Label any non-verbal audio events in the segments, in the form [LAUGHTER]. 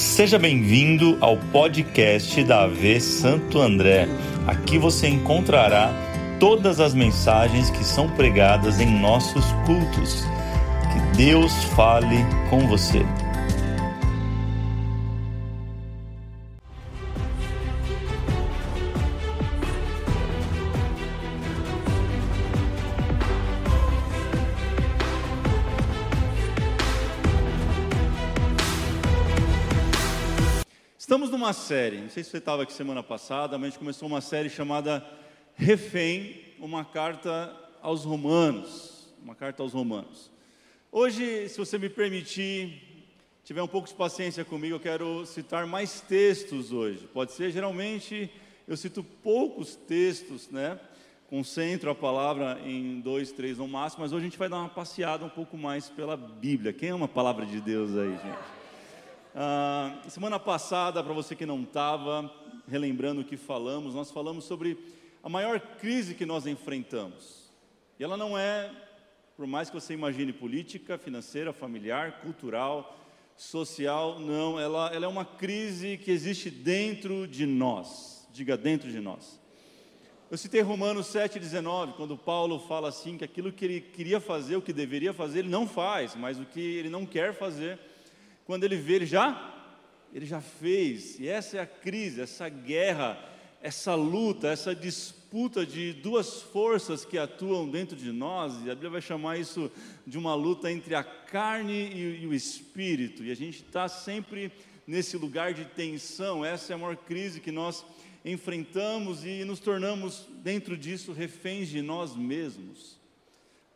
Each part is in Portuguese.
Seja bem-vindo ao podcast da AV Santo André. Aqui você encontrará todas as mensagens que são pregadas em nossos cultos. Que Deus fale com você. Numa série, não sei se você estava aqui semana passada, mas a gente começou uma série chamada Refém, uma carta aos Romanos. Uma carta aos Romanos. Hoje, se você me permitir, tiver um pouco de paciência comigo, eu quero citar mais textos hoje. Pode ser, geralmente eu cito poucos textos, né? Concentro a palavra em dois, três no máximo, mas hoje a gente vai dar uma passeada um pouco mais pela Bíblia. Quem ama a palavra de Deus aí, gente? Ah, semana passada, para você que não estava, relembrando o que falamos, nós falamos sobre a maior crise que nós enfrentamos. E ela não é, por mais que você imagine, política, financeira, familiar, cultural, social, não, ela, ela é uma crise que existe dentro de nós. Diga dentro de nós. Eu citei Romanos 7,19, quando Paulo fala assim que aquilo que ele queria fazer, o que deveria fazer, ele não faz, mas o que ele não quer fazer, quando ele vê, ele já, ele já fez. E essa é a crise, essa guerra, essa luta, essa disputa de duas forças que atuam dentro de nós. E a Bíblia vai chamar isso de uma luta entre a carne e, e o espírito. E a gente está sempre nesse lugar de tensão. Essa é a maior crise que nós enfrentamos e nos tornamos, dentro disso, reféns de nós mesmos.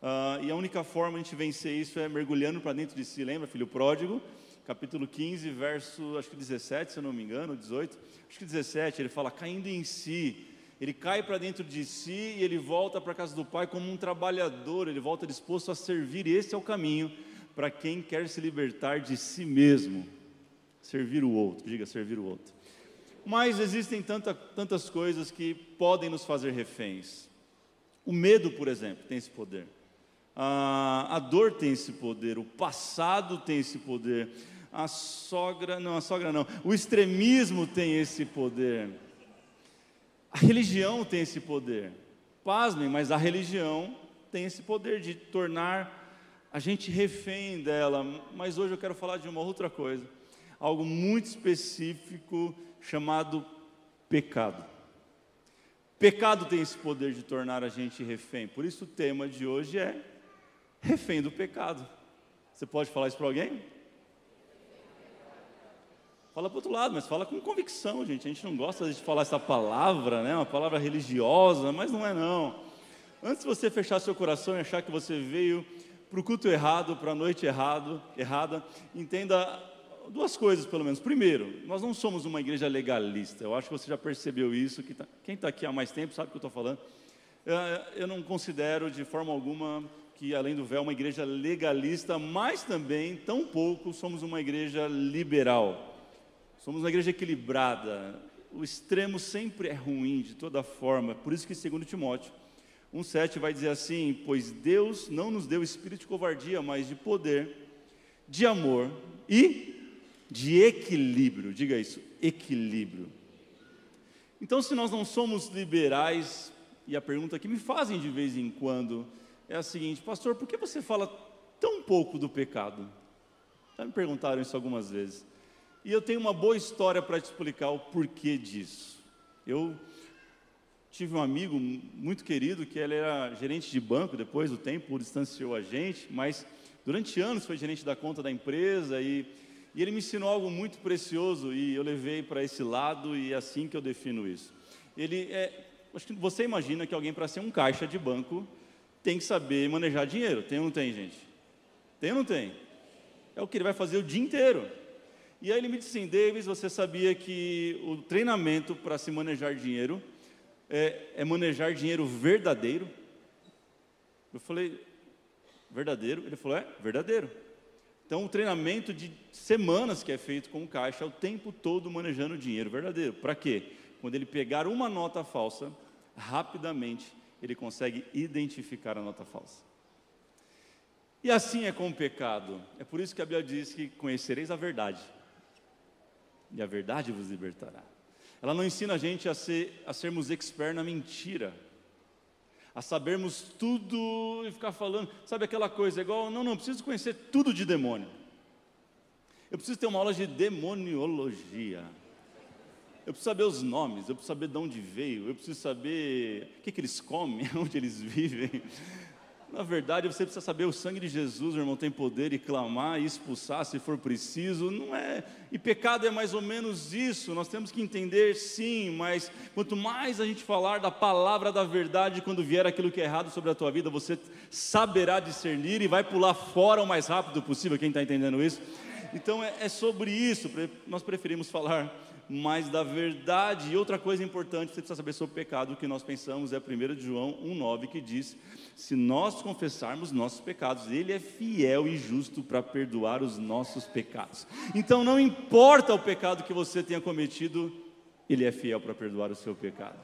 Uh, e a única forma de a gente vencer isso é mergulhando para dentro de si. Lembra, filho pródigo? Capítulo 15, verso, acho que 17, se eu não me engano, 18, acho que 17, ele fala, caindo em si, ele cai para dentro de si e ele volta para a casa do Pai como um trabalhador, ele volta disposto a servir, esse é o caminho para quem quer se libertar de si mesmo, servir o outro, diga servir o outro. Mas existem tanta, tantas coisas que podem nos fazer reféns. O medo, por exemplo, tem esse poder. A, a dor tem esse poder, o passado tem esse poder, a sogra, não, a sogra não, o extremismo tem esse poder, a religião tem esse poder. Pasmem, mas a religião tem esse poder de tornar a gente refém dela. Mas hoje eu quero falar de uma outra coisa, algo muito específico chamado pecado. Pecado tem esse poder de tornar a gente refém. Por isso o tema de hoje é refém do pecado. Você pode falar isso para alguém? Fala para outro lado, mas fala com convicção, gente. A gente não gosta de falar essa palavra, né? Uma palavra religiosa, mas não é não. Antes de você fechar seu coração e achar que você veio para o culto errado, para a noite errado, errada, entenda duas coisas pelo menos. Primeiro, nós não somos uma igreja legalista. Eu acho que você já percebeu isso. Que tá, quem está aqui há mais tempo sabe o que eu estou falando. Eu não considero de forma alguma que além do véu, é uma igreja legalista, mas também, tão pouco, somos uma igreja liberal. Somos uma igreja equilibrada. O extremo sempre é ruim, de toda forma. Por isso que, segundo Timóteo 1,7 vai dizer assim: Pois Deus não nos deu espírito de covardia, mas de poder, de amor e de equilíbrio. Diga isso, equilíbrio. Então, se nós não somos liberais, e a pergunta que me fazem de vez em quando é a seguinte: Pastor, por que você fala tão pouco do pecado? Já me perguntaram isso algumas vezes. E eu tenho uma boa história para te explicar o porquê disso. Eu tive um amigo muito querido que ele era gerente de banco, depois do tempo distanciou a gente, mas durante anos foi gerente da conta da empresa e, e ele me ensinou algo muito precioso e eu levei para esse lado e é assim que eu defino isso. Ele é, acho que você imagina que alguém para ser um caixa de banco tem que saber manejar dinheiro, tem ou não tem, gente? Tem ou não tem? É o que ele vai fazer o dia inteiro. E aí ele me disse assim, Davis, você sabia que o treinamento para se manejar dinheiro é, é manejar dinheiro verdadeiro? Eu falei, verdadeiro? Ele falou, é, verdadeiro. Então, o treinamento de semanas que é feito com o caixa é o tempo todo manejando dinheiro verdadeiro. Para quê? Quando ele pegar uma nota falsa, rapidamente ele consegue identificar a nota falsa. E assim é com o pecado. É por isso que a Bíblia diz que conhecereis a verdade e a verdade vos libertará. Ela não ensina a gente a, ser, a sermos expert na mentira, a sabermos tudo e ficar falando, sabe aquela coisa, igual, não, não, preciso conhecer tudo de demônio. Eu preciso ter uma aula de demoniologia. Eu preciso saber os nomes, eu preciso saber de onde veio, eu preciso saber o que, que eles comem, [LAUGHS] onde eles vivem. Na verdade, você precisa saber o sangue de Jesus, irmão, tem poder e clamar e expulsar se for preciso. Não é. E pecado é mais ou menos isso. Nós temos que entender, sim, mas quanto mais a gente falar da palavra da verdade, quando vier aquilo que é errado sobre a tua vida, você saberá discernir e vai pular fora o mais rápido possível. Quem está entendendo isso? Então é, é sobre isso. Nós preferimos falar mais da verdade. E outra coisa importante, você precisa saber sobre o pecado, o que nós pensamos é 1 João 1,9 que diz: se nós confessarmos nossos pecados, Ele é fiel e justo para perdoar os nossos pecados. Então não importa o pecado que você tenha cometido, Ele é fiel para perdoar o seu pecado.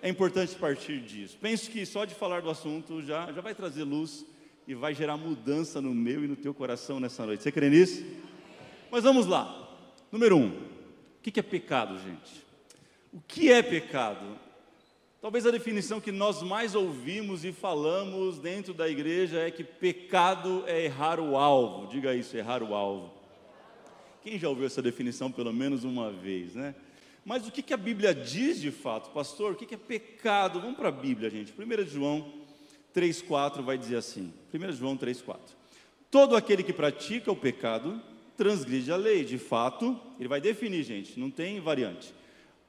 É importante partir disso. Penso que só de falar do assunto já, já vai trazer luz e vai gerar mudança no meu e no teu coração nessa noite. Você crê nisso? Mas vamos lá. Número um, o que é pecado, gente? O que é pecado? Talvez a definição que nós mais ouvimos e falamos dentro da igreja é que pecado é errar o alvo. Diga isso, errar o alvo. Quem já ouviu essa definição pelo menos uma vez, né? Mas o que, a Bíblia diz de fato, pastor? O que é pecado? Vamos para a Bíblia, gente. 1 João 3,4 vai dizer assim: 1 João 3,4. Todo aquele que pratica o pecado transgride a lei. De fato, ele vai definir, gente, não tem variante.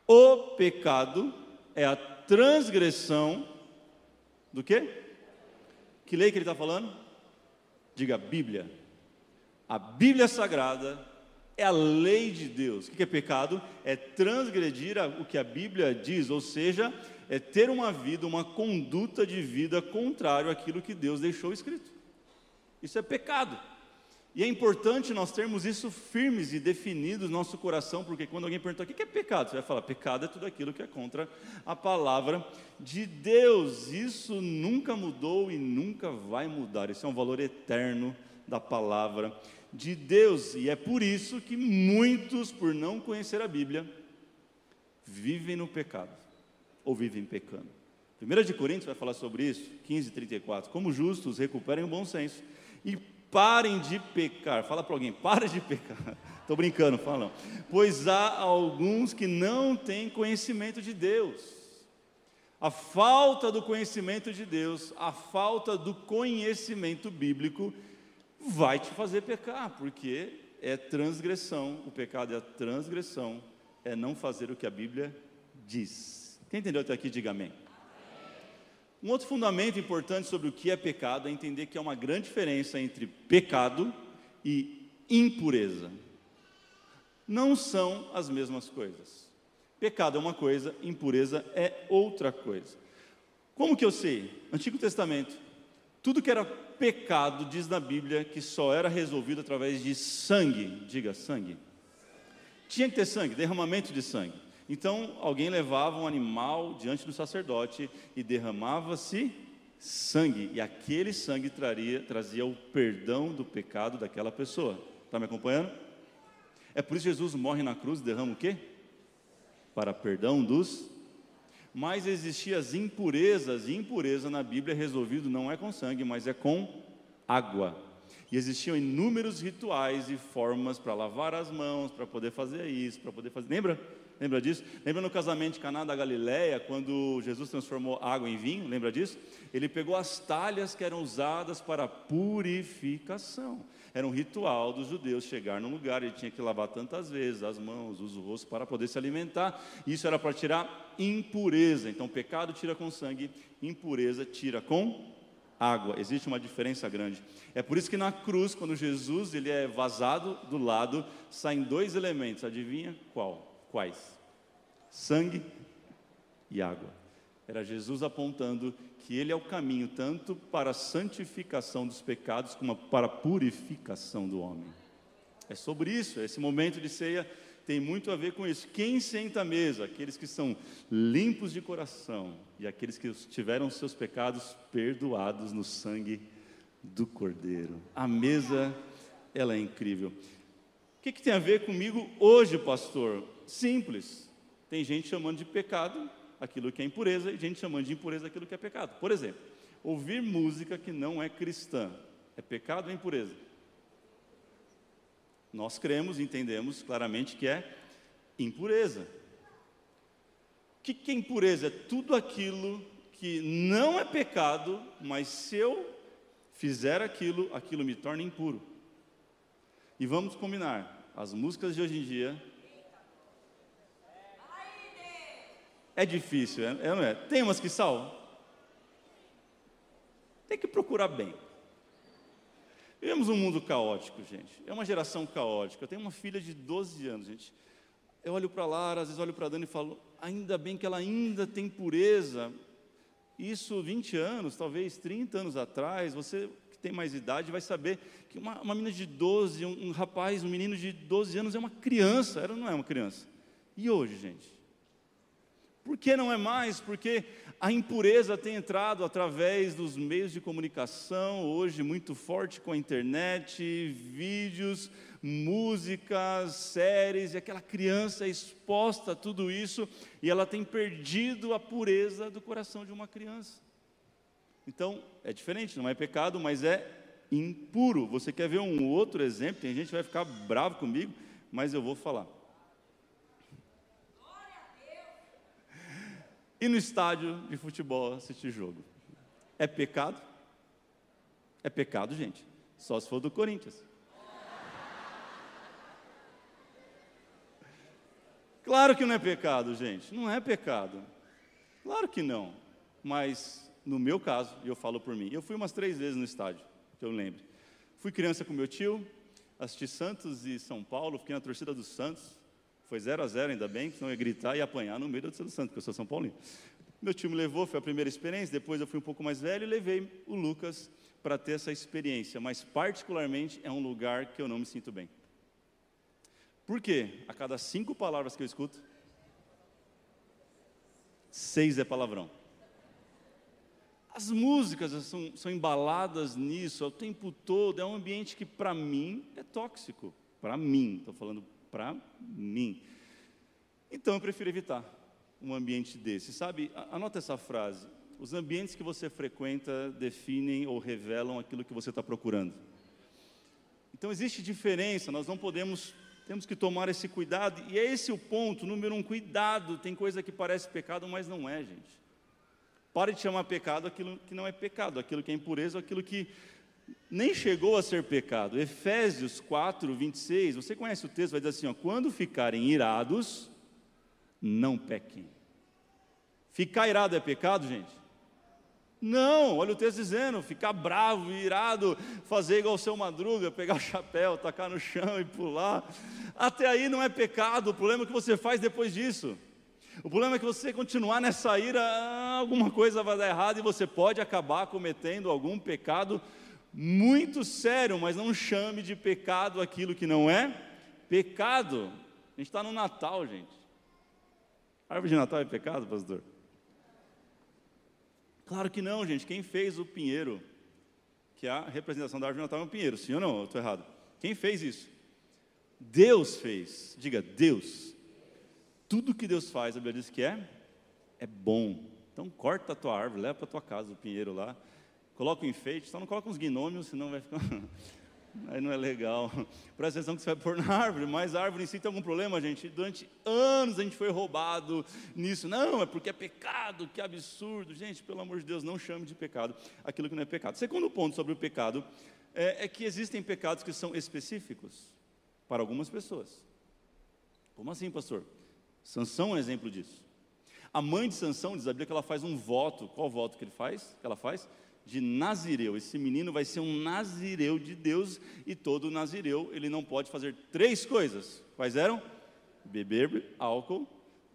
O pecado é a transgressão do quê? Que lei que ele está falando? Diga Bíblia. A Bíblia Sagrada é a lei de Deus. O que é pecado? É transgredir o que a Bíblia diz, ou seja, é ter uma vida, uma conduta de vida contrário àquilo que Deus deixou escrito. Isso é pecado. E é importante nós termos isso firmes e definidos no nosso coração, porque quando alguém perguntar o que é pecado, você vai falar: pecado é tudo aquilo que é contra a palavra de Deus. Isso nunca mudou e nunca vai mudar. Isso é um valor eterno da palavra de Deus. E é por isso que muitos, por não conhecer a Bíblia, vivem no pecado ou vivem pecando. 1 de Coríntios vai falar sobre isso, 15, 34. Como justos, recuperem o bom senso e parem de pecar. Fala para alguém, para de pecar. [LAUGHS] Estou brincando, falam. Pois há alguns que não têm conhecimento de Deus. A falta do conhecimento de Deus, a falta do conhecimento bíblico, vai te fazer pecar, porque é transgressão. O pecado é a transgressão, é não fazer o que a Bíblia diz. Quem entendeu até aqui, diga amém. Um outro fundamento importante sobre o que é pecado é entender que há uma grande diferença entre pecado e impureza. Não são as mesmas coisas. Pecado é uma coisa, impureza é outra coisa. Como que eu sei? Antigo Testamento, tudo que era pecado diz na Bíblia que só era resolvido através de sangue. Diga sangue. Tinha que ter sangue, derramamento de sangue. Então, alguém levava um animal diante do sacerdote e derramava-se sangue, e aquele sangue traria, trazia o perdão do pecado daquela pessoa. Está me acompanhando? É por isso que Jesus morre na cruz e derrama o quê? Para perdão dos. Mas existiam as impurezas, e impureza na Bíblia resolvido não é com sangue, mas é com água. E existiam inúmeros rituais e formas para lavar as mãos, para poder fazer isso, para poder fazer. Lembra? Lembra disso? Lembra no casamento de Caná da Galileia, quando Jesus transformou água em vinho? Lembra disso? Ele pegou as talhas que eram usadas para purificação. Era um ritual dos judeus chegar num lugar, ele tinha que lavar tantas vezes as mãos, os rostos para poder se alimentar. Isso era para tirar impureza. Então, pecado tira com sangue, impureza tira com água. Existe uma diferença grande. É por isso que na cruz, quando Jesus ele é vazado do lado, saem dois elementos. Adivinha qual? Quais? Sangue e água. Era Jesus apontando que ele é o caminho tanto para a santificação dos pecados como para a purificação do homem. É sobre isso, esse momento de ceia tem muito a ver com isso. Quem senta à mesa? Aqueles que são limpos de coração e aqueles que tiveram seus pecados perdoados no sangue do Cordeiro. A mesa, ela é incrível. que, que tem a ver comigo hoje, pastor? Simples. Tem gente chamando de pecado aquilo que é impureza e gente chamando de impureza aquilo que é pecado. Por exemplo, ouvir música que não é cristã é pecado ou impureza? Nós cremos e entendemos claramente que é impureza. O que, que é impureza? É tudo aquilo que não é pecado, mas se eu fizer aquilo, aquilo me torna impuro. E vamos combinar, as músicas de hoje em dia é difícil, é, é, não é? Tem umas que salvam. Tem que procurar bem. Vivemos um mundo caótico, gente. É uma geração caótica. Eu tenho uma filha de 12 anos, gente. Eu olho para Lara, às vezes olho para Dani e falo, ainda bem que ela ainda tem pureza. Isso 20 anos, talvez 30 anos atrás, você que tem mais idade vai saber que uma, uma menina de 12, um, um rapaz, um menino de 12 anos é uma criança, era não é uma criança. E hoje, gente? Por que não é mais? Porque a impureza tem entrado através dos meios de comunicação, hoje muito forte com a internet, vídeos, músicas, séries, e aquela criança é exposta a tudo isso e ela tem perdido a pureza do coração de uma criança. Então, é diferente, não é pecado, mas é impuro. Você quer ver um outro exemplo? Tem gente que vai ficar bravo comigo, mas eu vou falar. E no estádio de futebol assistir jogo. É pecado? É pecado, gente. Só se for do Corinthians. Claro que não é pecado, gente. Não é pecado. Claro que não. Mas no meu caso, e eu falo por mim, eu fui umas três vezes no estádio, que eu lembro. Fui criança com meu tio, assisti Santos e São Paulo, fiquei na torcida do Santos. Foi 0 a 0 ainda bem, senão eu ia gritar e apanhar no meio do Santo Santo, porque eu sou São Paulino. Meu tio me levou, foi a primeira experiência, depois eu fui um pouco mais velho e levei o Lucas para ter essa experiência, mas particularmente é um lugar que eu não me sinto bem. Por quê? A cada cinco palavras que eu escuto, seis é palavrão. As músicas são, são embaladas nisso o tempo todo, é um ambiente que para mim é tóxico. Para mim, estou falando para mim. Então eu prefiro evitar um ambiente desse. Sabe, anota essa frase. Os ambientes que você frequenta definem ou revelam aquilo que você está procurando. Então existe diferença, nós não podemos, temos que tomar esse cuidado, e é esse o ponto, número um, cuidado. Tem coisa que parece pecado, mas não é, gente. Pare de chamar pecado aquilo que não é pecado, aquilo que é impureza, aquilo que nem chegou a ser pecado. Efésios 4, 26, você conhece o texto, vai dizer assim: ó, quando ficarem irados, não pequem. Ficar irado é pecado, gente? Não, olha o texto dizendo: ficar bravo, irado, fazer igual o seu madruga, pegar o chapéu, tacar no chão e pular. Até aí não é pecado, o problema é que você faz depois disso. O problema é que você continuar nessa ira, alguma coisa vai dar errado e você pode acabar cometendo algum pecado muito sério, mas não chame de pecado aquilo que não é pecado. A gente está no Natal, gente. Árvore de Natal é pecado, pastor? Claro que não, gente. Quem fez o pinheiro, que é a representação da árvore de Natal é um pinheiro, sim ou não? Estou errado. Quem fez isso? Deus fez. Diga, Deus. Tudo que Deus faz, a Bíblia diz que é, é bom. Então corta a tua árvore, leva para a tua casa o pinheiro lá, Coloca um enfeite, só não coloca uns gnômios, senão vai ficar. [LAUGHS] Aí não é legal. Presta atenção que você vai pôr na árvore, mas a árvore em si tem algum problema, gente? Durante anos a gente foi roubado nisso. Não, é porque é pecado, que absurdo. Gente, pelo amor de Deus, não chame de pecado aquilo que não é pecado. Segundo ponto sobre o pecado é, é que existem pecados que são específicos para algumas pessoas. Como assim, pastor? Sansão é um exemplo disso. A mãe de Sansão diz a Bíblia que ela faz um voto. Qual voto que ele faz? Que ela faz? De Nazireu. Esse menino vai ser um Nazireu de Deus e todo Nazireu ele não pode fazer três coisas. Quais eram? Beber álcool,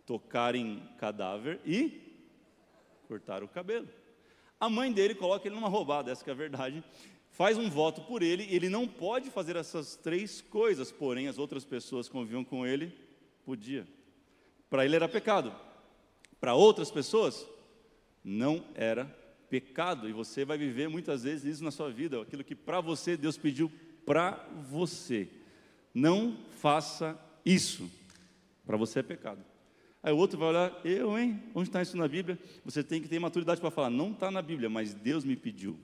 tocar em cadáver e cortar o cabelo. A mãe dele coloca ele numa roubada, essa é a verdade. Faz um voto por ele, ele não pode fazer essas três coisas, porém as outras pessoas que conviviam com ele podia. Para ele era pecado. Para outras pessoas não era pecado, e você vai viver muitas vezes isso na sua vida, aquilo que para você Deus pediu para você. Não faça isso. Para você é pecado. Aí o outro vai olhar, eu, hein? Onde está isso na Bíblia? Você tem que ter maturidade para falar, não está na Bíblia, mas Deus me pediu.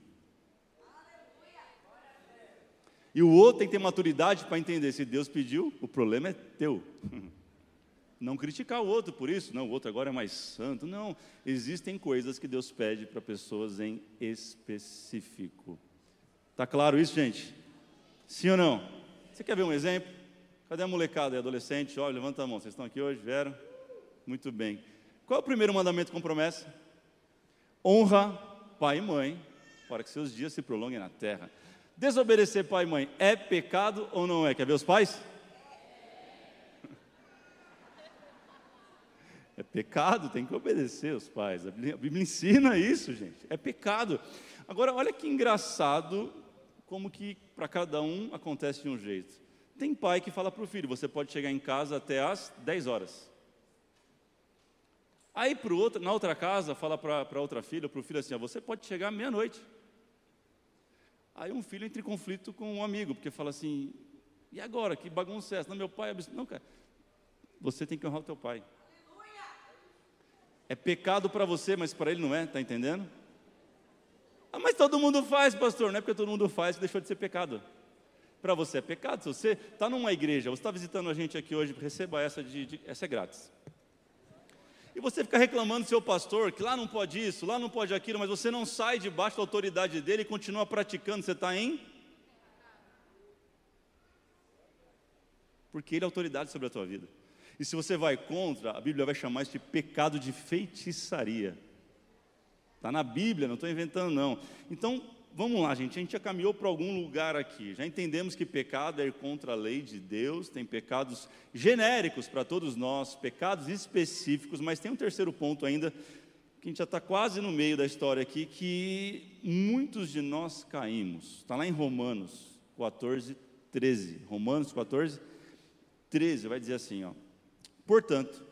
E o outro tem que ter maturidade para entender, se Deus pediu, o problema é teu. [LAUGHS] Não criticar o outro por isso, não, o outro agora é mais santo. Não, existem coisas que Deus pede para pessoas em específico. Tá claro isso, gente? Sim ou não? Você quer ver um exemplo? Cadê a molecada e adolescente? Olha, levanta a mão. Vocês estão aqui hoje? Vieram? Muito bem. Qual é o primeiro mandamento com promessa? Honra pai e mãe, para que seus dias se prolonguem na terra. Desobedecer pai e mãe é pecado ou não é? Quer ver os pais? É pecado, tem que obedecer os pais. A Bíblia, ensina isso, gente. É pecado. Agora, olha que engraçado como que para cada um acontece de um jeito. Tem pai que fala para o filho: você pode chegar em casa até às 10 horas. Aí pro outro, na outra casa, fala para outra filha, para o filho assim: você pode chegar meia-noite. Aí um filho entra em conflito com um amigo, porque fala assim: e agora? Que bagunça é essa? Não, meu pai é. Não, cara, você tem que honrar o teu pai. É pecado para você, mas para ele não é, está entendendo? Ah, mas todo mundo faz, pastor. Não é porque todo mundo faz que deixou de ser pecado. Para você é pecado. Se você está numa igreja, você está visitando a gente aqui hoje, receba essa, de, de, essa é grátis. E você fica reclamando do seu pastor, que lá não pode isso, lá não pode aquilo, mas você não sai debaixo da autoridade dele e continua praticando, você está em? Porque ele é autoridade sobre a tua vida. E se você vai contra, a Bíblia vai chamar isso de pecado de feitiçaria. Está na Bíblia, não estou inventando não. Então, vamos lá, gente. A gente já caminhou para algum lugar aqui. Já entendemos que pecado é ir contra a lei de Deus. Tem pecados genéricos para todos nós, pecados específicos. Mas tem um terceiro ponto ainda, que a gente já está quase no meio da história aqui, que muitos de nós caímos. Está lá em Romanos 14, 13. Romanos 14, 13, vai dizer assim, ó. Portanto,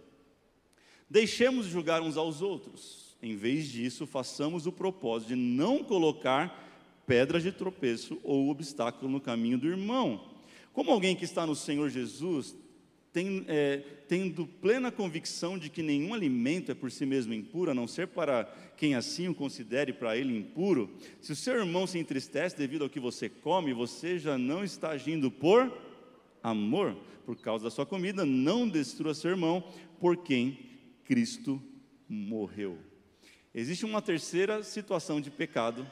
deixemos de julgar uns aos outros. Em vez disso, façamos o propósito de não colocar pedras de tropeço ou obstáculo no caminho do irmão. Como alguém que está no Senhor Jesus, tem, é, tendo plena convicção de que nenhum alimento é por si mesmo impuro, a não ser para quem assim o considere para ele impuro, se o seu irmão se entristece devido ao que você come, você já não está agindo por amor por causa da sua comida, não destrua seu irmão, por quem Cristo morreu. Existe uma terceira situação de pecado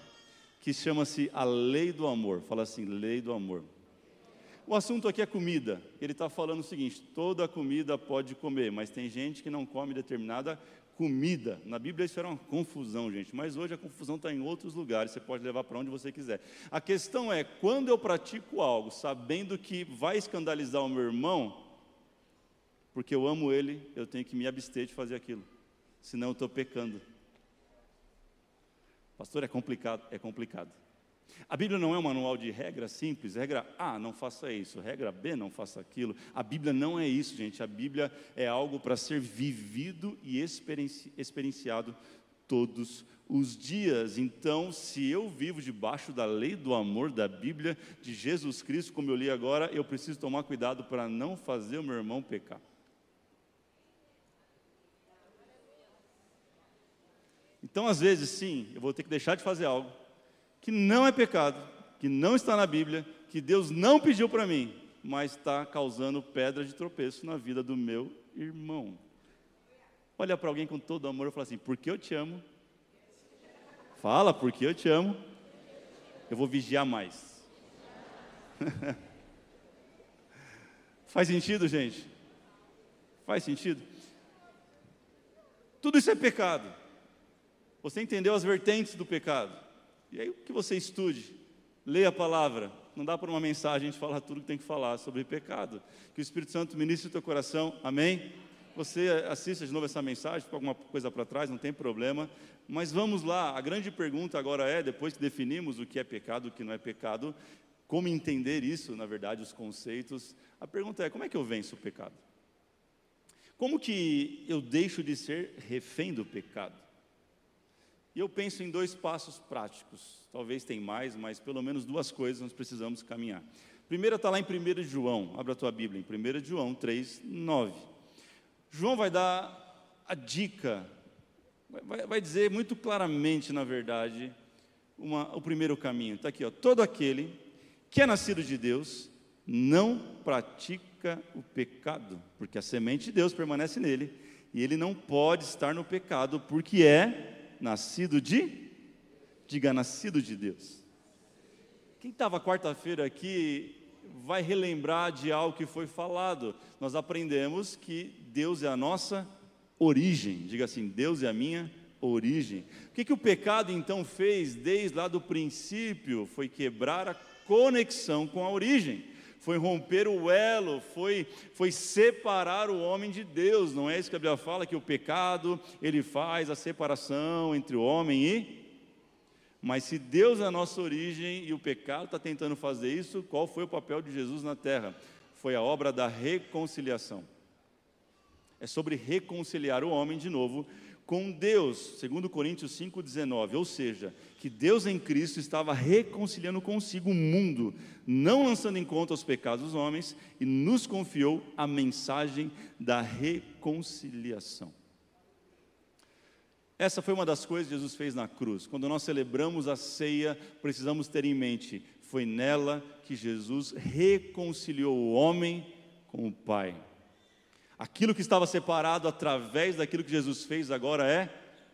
que chama-se a lei do amor. Fala assim, lei do amor. O assunto aqui é comida. Ele está falando o seguinte: toda comida pode comer, mas tem gente que não come determinada comida. Na Bíblia isso era uma confusão, gente, mas hoje a confusão está em outros lugares, você pode levar para onde você quiser. A questão é, quando eu pratico algo sabendo que vai escandalizar o meu irmão, porque eu amo ele, eu tenho que me abster de fazer aquilo, senão eu estou pecando. Pastor, é complicado, é complicado. A Bíblia não é um manual de regra simples, regra A, não faça isso, regra B, não faça aquilo. A Bíblia não é isso, gente. A Bíblia é algo para ser vivido e experienci experienciado todos os dias. Então, se eu vivo debaixo da lei do amor da Bíblia de Jesus Cristo, como eu li agora, eu preciso tomar cuidado para não fazer o meu irmão pecar. Então, às vezes, sim, eu vou ter que deixar de fazer algo que não é pecado, que não está na Bíblia, que Deus não pediu para mim, mas está causando pedra de tropeço na vida do meu irmão. Olha para alguém com todo amor e fala assim: porque eu te amo. Fala, porque eu te amo. Eu vou vigiar mais. [LAUGHS] Faz sentido, gente? Faz sentido? Tudo isso é pecado. Você entendeu as vertentes do pecado? E aí que você estude, leia a palavra. Não dá para uma mensagem a gente falar tudo que tem que falar sobre pecado. Que o Espírito Santo ministre o teu coração. Amém? Você assista de novo essa mensagem, ficou alguma coisa para trás, não tem problema. Mas vamos lá, a grande pergunta agora é, depois que definimos o que é pecado, o que não é pecado, como entender isso, na verdade, os conceitos. A pergunta é: como é que eu venço o pecado? Como que eu deixo de ser refém do pecado? E eu penso em dois passos práticos. Talvez tem mais, mas pelo menos duas coisas nós precisamos caminhar. Primeira está lá em 1 João, abra a tua Bíblia, em 1 João 3, 9. João vai dar a dica, vai, vai dizer muito claramente, na verdade, uma, o primeiro caminho. Está aqui, ó. Todo aquele que é nascido de Deus não pratica o pecado, porque a semente de Deus permanece nele, e ele não pode estar no pecado, porque é nascido de, diga, nascido de Deus. Quem estava quarta-feira aqui vai relembrar de algo que foi falado. Nós aprendemos que Deus é a nossa origem, diga assim: Deus é a minha origem. O que, que o pecado então fez desde lá do princípio? Foi quebrar a conexão com a origem, foi romper o elo, foi, foi separar o homem de Deus. Não é isso que a Bíblia fala, que o pecado, ele faz a separação entre o homem e... Mas se Deus é a nossa origem e o pecado está tentando fazer isso, qual foi o papel de Jesus na terra? Foi a obra da reconciliação. É sobre reconciliar o homem de novo com Deus, segundo Coríntios 5:19, ou seja, que Deus em Cristo estava reconciliando consigo o mundo, não lançando em conta os pecados dos homens, e nos confiou a mensagem da reconciliação. Essa foi uma das coisas que Jesus fez na cruz. Quando nós celebramos a ceia, precisamos ter em mente, foi nela que Jesus reconciliou o homem com o Pai. Aquilo que estava separado através daquilo que Jesus fez agora é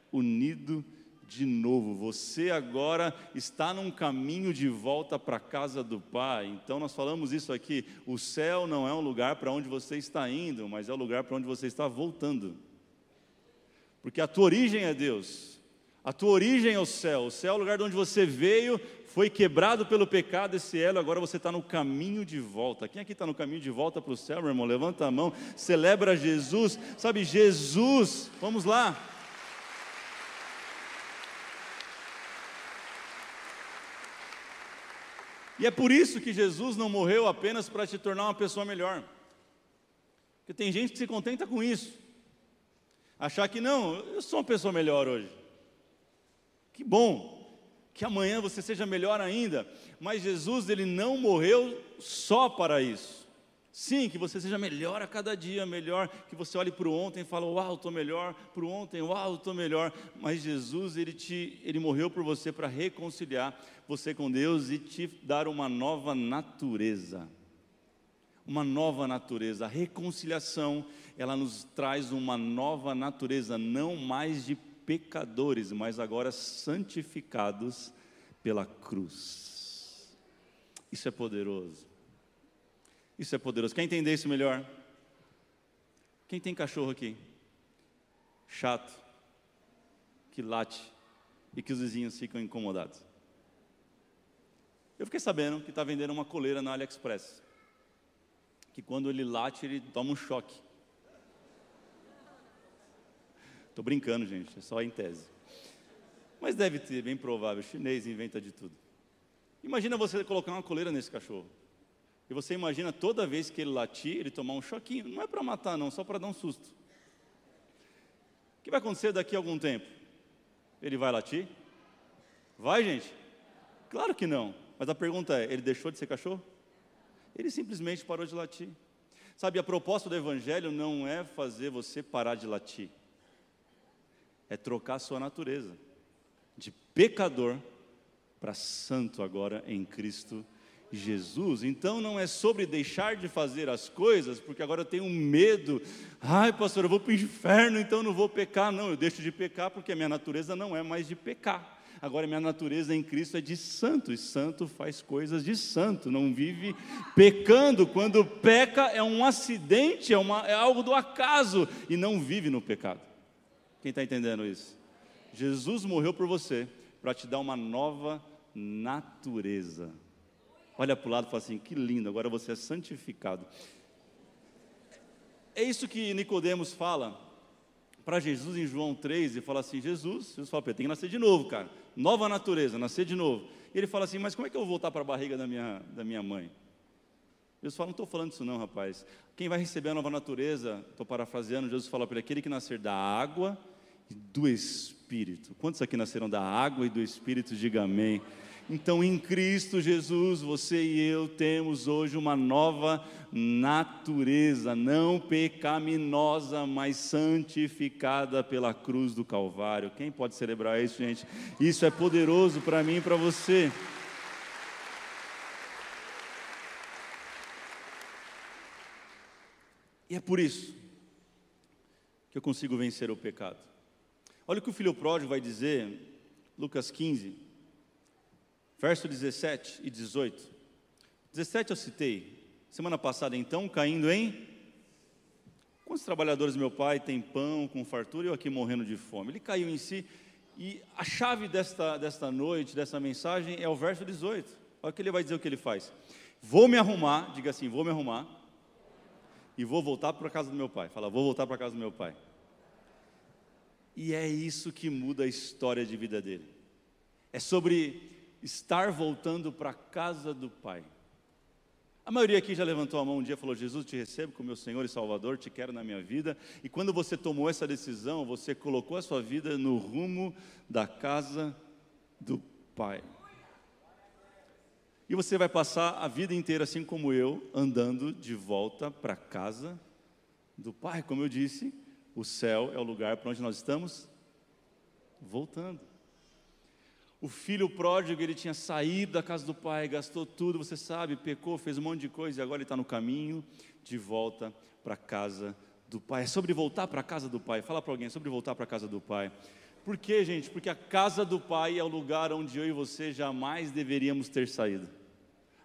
unido de novo. Você agora está num caminho de volta para a casa do Pai. Então nós falamos isso aqui. O céu não é um lugar para onde você está indo, mas é o lugar para onde você está voltando. Porque a tua origem é Deus. A tua origem é o céu. O céu é o lugar de onde você veio, foi quebrado pelo pecado esse elo, agora você está no caminho de volta. Quem aqui está no caminho de volta para o céu, meu irmão? Levanta a mão, celebra Jesus, sabe, Jesus, vamos lá. E é por isso que Jesus não morreu apenas para te tornar uma pessoa melhor. Porque tem gente que se contenta com isso. Achar que não, eu sou uma pessoa melhor hoje. Que bom, que amanhã você seja melhor ainda. Mas Jesus, ele não morreu só para isso. Sim, que você seja melhor a cada dia, melhor, que você olhe para o ontem e fale, uau, estou melhor, para o ontem, uau, estou melhor. Mas Jesus, ele, te, ele morreu por você para reconciliar você com Deus e te dar uma nova natureza. Uma nova natureza. A reconciliação, ela nos traz uma nova natureza, não mais de pecadores, mas agora santificados pela cruz. Isso é poderoso. Isso é poderoso. Quer entender isso melhor? Quem tem cachorro aqui? Chato, que late e que os vizinhos ficam incomodados. Eu fiquei sabendo que está vendendo uma coleira na AliExpress. Que quando ele late, ele toma um choque. Estou brincando, gente, é só em tese. Mas deve ter, bem provável, o chinês inventa de tudo. Imagina você colocar uma coleira nesse cachorro. E você imagina toda vez que ele latir, ele tomar um choquinho. Não é para matar, não, só para dar um susto. O que vai acontecer daqui a algum tempo? Ele vai latir? Vai, gente? Claro que não. Mas a pergunta é: ele deixou de ser cachorro? Ele simplesmente parou de latir. Sabe, a proposta do Evangelho não é fazer você parar de latir é trocar a sua natureza de pecador para santo agora em Cristo Jesus. Então não é sobre deixar de fazer as coisas, porque agora eu tenho medo. Ai, pastor, eu vou para o inferno, então não vou pecar. Não, eu deixo de pecar porque a minha natureza não é mais de pecar. Agora minha natureza em Cristo é de santo, e santo faz coisas de santo, não vive pecando. Quando peca é um acidente, é, uma, é algo do acaso, e não vive no pecado. Quem está entendendo isso? Jesus morreu por você para te dar uma nova natureza. Olha para o lado e fala assim: que lindo, agora você é santificado. É isso que Nicodemos fala para Jesus em João 3 e fala assim: Jesus, Jesus fala, tem que nascer de novo, cara. Nova natureza, nascer de novo. E ele fala assim: mas como é que eu vou voltar para a barriga da minha, da minha mãe? Jesus fala, não estou falando isso não, rapaz. Quem vai receber a nova natureza, estou parafraseando, Jesus fala para ele, aquele que nascer da água do Espírito. Quantos aqui nasceram da água e do Espírito? Diga amém. Então, em Cristo Jesus, você e eu temos hoje uma nova natureza, não pecaminosa, mas santificada pela cruz do Calvário. Quem pode celebrar isso, gente? Isso é poderoso para mim e para você. E é por isso que eu consigo vencer o pecado. Olha o que o filho pródigo vai dizer, Lucas 15, verso 17 e 18. 17 eu citei, semana passada então, caindo em. Quantos trabalhadores meu pai tem pão com fartura e eu aqui morrendo de fome? Ele caiu em si, e a chave desta, desta noite, dessa mensagem, é o verso 18. Olha o que ele vai dizer o que ele faz. Vou me arrumar, diga assim, vou me arrumar, e vou voltar para a casa do meu pai. Fala, vou voltar para a casa do meu pai. E é isso que muda a história de vida dele. É sobre estar voltando para a casa do Pai. A maioria aqui já levantou a mão um dia e falou: Jesus, te recebo como meu Senhor e Salvador, te quero na minha vida. E quando você tomou essa decisão, você colocou a sua vida no rumo da casa do Pai. E você vai passar a vida inteira, assim como eu, andando de volta para a casa do Pai. Como eu disse, o céu é o lugar para onde nós estamos voltando. O filho pródigo, ele tinha saído da casa do pai, gastou tudo, você sabe, pecou, fez um monte de coisa e agora ele está no caminho de volta para a casa do pai. É sobre voltar para a casa do pai. Fala para alguém, é sobre voltar para a casa do pai. Por quê, gente? Porque a casa do pai é o lugar onde eu e você jamais deveríamos ter saído.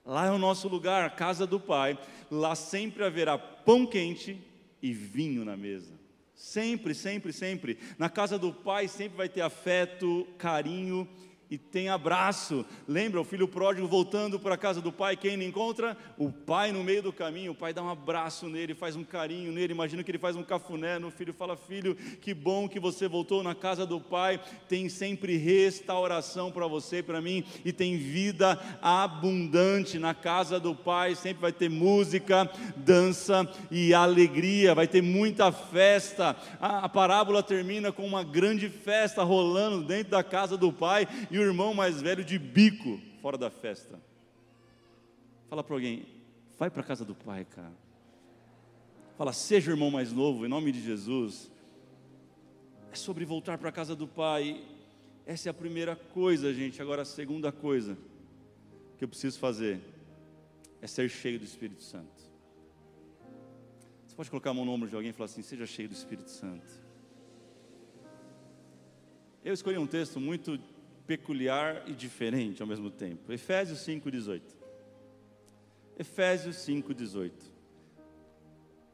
Lá é o nosso lugar, a casa do pai. Lá sempre haverá pão quente e vinho na mesa. Sempre, sempre, sempre. Na casa do pai sempre vai ter afeto, carinho e tem abraço. Lembra o filho pródigo voltando para a casa do pai, quem ele encontra? O pai no meio do caminho. O pai dá um abraço nele, faz um carinho nele. Imagina que ele faz um cafuné no filho, fala: "Filho, que bom que você voltou na casa do pai. Tem sempre restauração para você e para mim e tem vida abundante na casa do pai. Sempre vai ter música, dança e alegria. Vai ter muita festa. A, a parábola termina com uma grande festa rolando dentro da casa do pai e o irmão mais velho de bico fora da festa. Fala para alguém, vai para a casa do pai, cara. Fala, seja o irmão mais novo, em nome de Jesus. É sobre voltar para a casa do pai. Essa é a primeira coisa, gente. Agora, a segunda coisa que eu preciso fazer é ser cheio do Espírito Santo. Você pode colocar a mão no ombro de alguém e falar assim: seja cheio do Espírito Santo. Eu escolhi um texto muito peculiar e diferente ao mesmo tempo. Efésios 5,18. Efésios 5,18.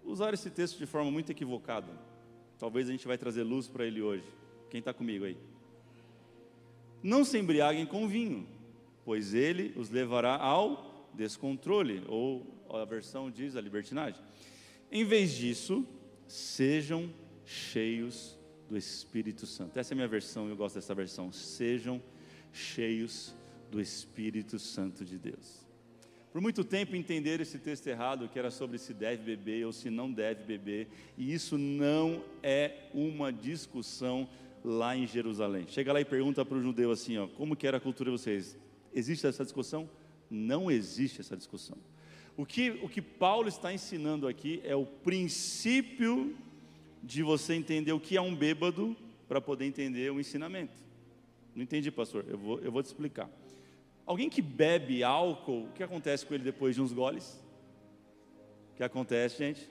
Usar esse texto de forma muito equivocada. Talvez a gente vai trazer luz para ele hoje. Quem está comigo aí? Não se embriaguem com vinho, pois ele os levará ao descontrole, ou a versão diz a libertinagem. Em vez disso, sejam cheios do Espírito Santo. Essa é a minha versão, eu gosto dessa versão. Sejam cheios do Espírito Santo de Deus. Por muito tempo entenderam esse texto errado, que era sobre se deve beber ou se não deve beber, e isso não é uma discussão lá em Jerusalém. Chega lá e pergunta para o judeu assim, ó, como que era a cultura de vocês? Existe essa discussão? Não existe essa discussão. O que, o que Paulo está ensinando aqui é o princípio de você entender o que é um bêbado para poder entender o ensinamento. Não entendi, pastor. Eu vou, eu vou te explicar. Alguém que bebe álcool, o que acontece com ele depois de uns goles? O que acontece, gente?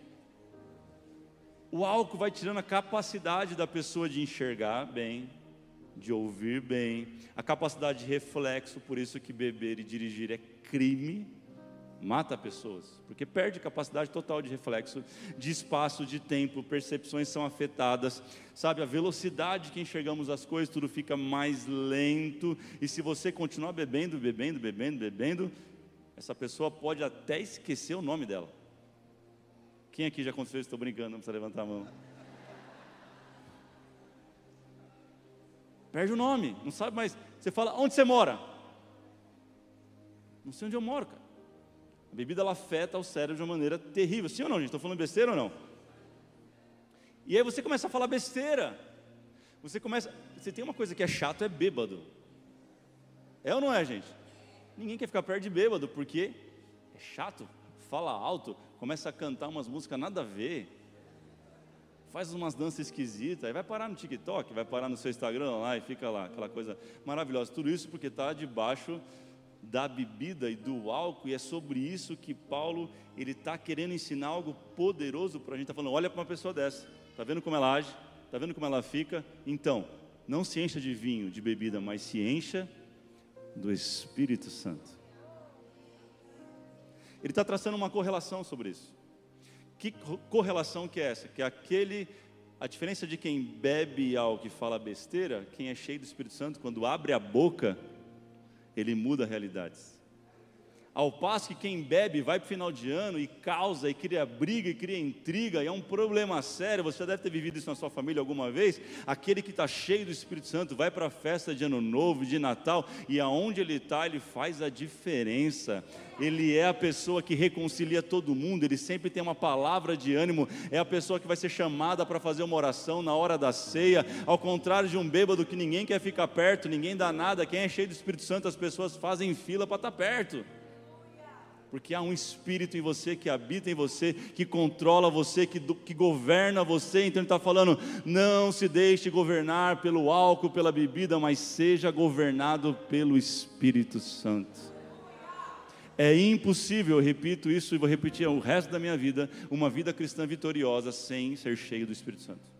O álcool vai tirando a capacidade da pessoa de enxergar bem, de ouvir bem, a capacidade de reflexo, por isso que beber e dirigir é crime mata pessoas, porque perde capacidade total de reflexo, de espaço, de tempo, percepções são afetadas, sabe, a velocidade que enxergamos as coisas, tudo fica mais lento, e se você continuar bebendo, bebendo, bebendo, bebendo, essa pessoa pode até esquecer o nome dela. Quem aqui já aconteceu isso? Estou brincando, não precisa levantar a mão. Perde o nome, não sabe mais. Você fala, onde você mora? Não sei onde eu moro, cara. Bebida ela afeta o cérebro de uma maneira terrível. Sim ou não, gente? Estou falando besteira ou não? E aí você começa a falar besteira. Você começa. Você tem uma coisa que é chato, é bêbado. É ou não é, gente? Ninguém quer ficar perto de bêbado, porque é chato, fala alto, começa a cantar umas músicas nada a ver, faz umas danças esquisitas, aí vai parar no TikTok, vai parar no seu Instagram lá e fica lá, aquela coisa maravilhosa. Tudo isso porque está debaixo da bebida e do álcool, e é sobre isso que Paulo ele está querendo ensinar algo poderoso para a gente. Está falando, olha para uma pessoa dessa, está vendo como ela age, está vendo como ela fica? Então, não se encha de vinho, de bebida, mas se encha do Espírito Santo. Ele está traçando uma correlação sobre isso. Que correlação que é essa? Que é aquele, a diferença de quem bebe álcool e fala besteira, quem é cheio do Espírito Santo, quando abre a boca, ele muda realidades. Ao passo que quem bebe vai para o final de ano e causa, e cria briga, e cria intriga, e é um problema sério. Você já deve ter vivido isso na sua família alguma vez. Aquele que está cheio do Espírito Santo vai para a festa de Ano Novo, de Natal, e aonde ele está, ele faz a diferença. Ele é a pessoa que reconcilia todo mundo, ele sempre tem uma palavra de ânimo, é a pessoa que vai ser chamada para fazer uma oração na hora da ceia, ao contrário de um bêbado que ninguém quer ficar perto, ninguém dá nada, quem é cheio do Espírito Santo, as pessoas fazem fila para estar tá perto porque há um espírito em você que habita em você, que controla você, que, que governa você. Então ele está falando: não se deixe governar pelo álcool, pela bebida, mas seja governado pelo Espírito Santo. É impossível, eu repito isso e vou repetir o resto da minha vida, uma vida cristã vitoriosa sem ser cheio do Espírito Santo.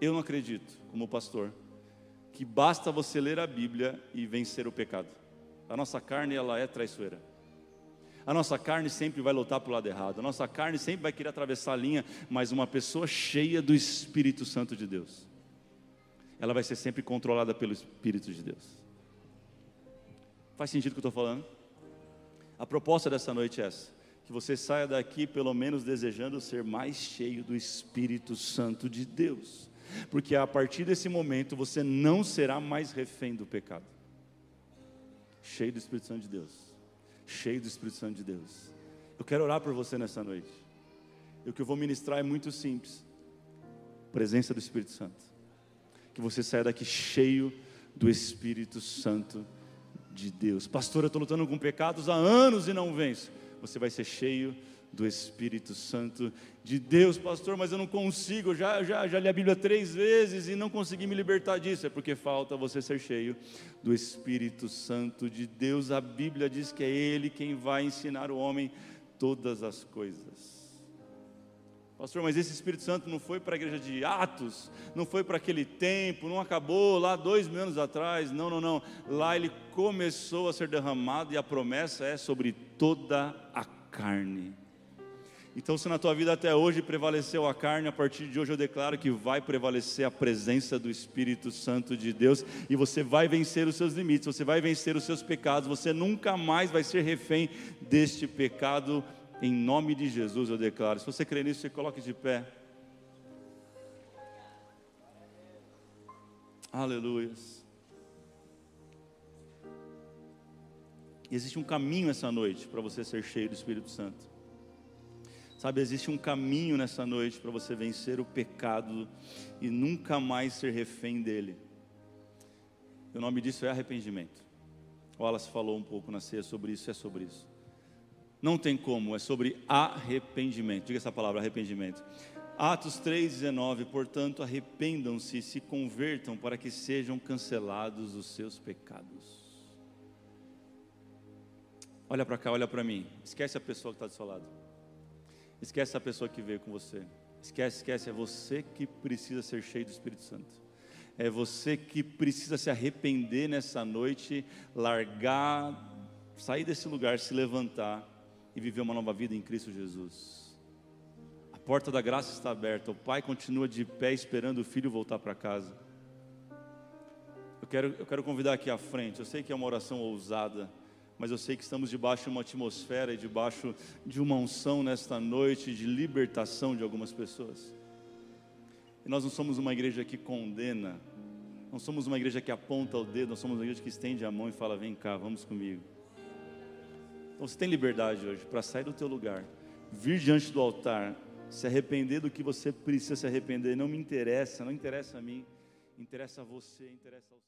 Eu não acredito, como pastor, que basta você ler a Bíblia e vencer o pecado. A nossa carne ela é traiçoeira. A nossa carne sempre vai lutar para o lado errado, a nossa carne sempre vai querer atravessar a linha, mas uma pessoa cheia do Espírito Santo de Deus, ela vai ser sempre controlada pelo Espírito de Deus. Faz sentido o que eu estou falando? A proposta dessa noite é essa: que você saia daqui pelo menos desejando ser mais cheio do Espírito Santo de Deus, porque a partir desse momento você não será mais refém do pecado, cheio do Espírito Santo de Deus cheio do Espírito Santo de Deus. Eu quero orar por você nessa noite. E o que eu vou ministrar é muito simples: presença do Espírito Santo. Que você saia daqui cheio do Espírito Santo de Deus. Pastor, eu estou lutando com pecados há anos e não venço. Você vai ser cheio do Espírito Santo de Deus, pastor, mas eu não consigo, já, já, já li a Bíblia três vezes e não consegui me libertar disso, é porque falta você ser cheio do Espírito Santo de Deus. A Bíblia diz que é Ele quem vai ensinar o homem todas as coisas. Pastor, mas esse Espírito Santo não foi para a igreja de Atos, não foi para aquele tempo, não acabou lá dois mil anos atrás, não, não, não. Lá ele começou a ser derramado e a promessa é sobre toda a carne. Então, se na tua vida até hoje prevaleceu a carne, a partir de hoje eu declaro que vai prevalecer a presença do Espírito Santo de Deus e você vai vencer os seus limites, você vai vencer os seus pecados, você nunca mais vai ser refém deste pecado. Em nome de Jesus eu declaro. Se você crê nisso, você coloque de pé. Aleluia. Existe um caminho essa noite para você ser cheio do Espírito Santo. Sabe, existe um caminho nessa noite para você vencer o pecado e nunca mais ser refém dele. o nome disso é arrependimento. Wallace falou um pouco na ceia sobre isso, é sobre isso. Não tem como, é sobre arrependimento. Diga essa palavra, arrependimento. Atos 3,19, portanto, arrependam-se e se convertam para que sejam cancelados os seus pecados. Olha para cá, olha para mim. Esquece a pessoa que está do seu lado. Esquece a pessoa que veio com você. Esquece, esquece. É você que precisa ser cheio do Espírito Santo. É você que precisa se arrepender nessa noite, largar, sair desse lugar, se levantar e viver uma nova vida em Cristo Jesus. A porta da graça está aberta. O pai continua de pé esperando o filho voltar para casa. Eu quero, eu quero convidar aqui à frente. Eu sei que é uma oração ousada mas eu sei que estamos debaixo de uma atmosfera e debaixo de uma unção nesta noite de libertação de algumas pessoas. E nós não somos uma igreja que condena, não somos uma igreja que aponta o dedo, nós somos uma igreja que estende a mão e fala: vem cá, vamos comigo. Então você tem liberdade hoje para sair do teu lugar, vir diante do altar, se arrepender do que você precisa se arrepender. Não me interessa, não interessa a mim, interessa a você, interessa ao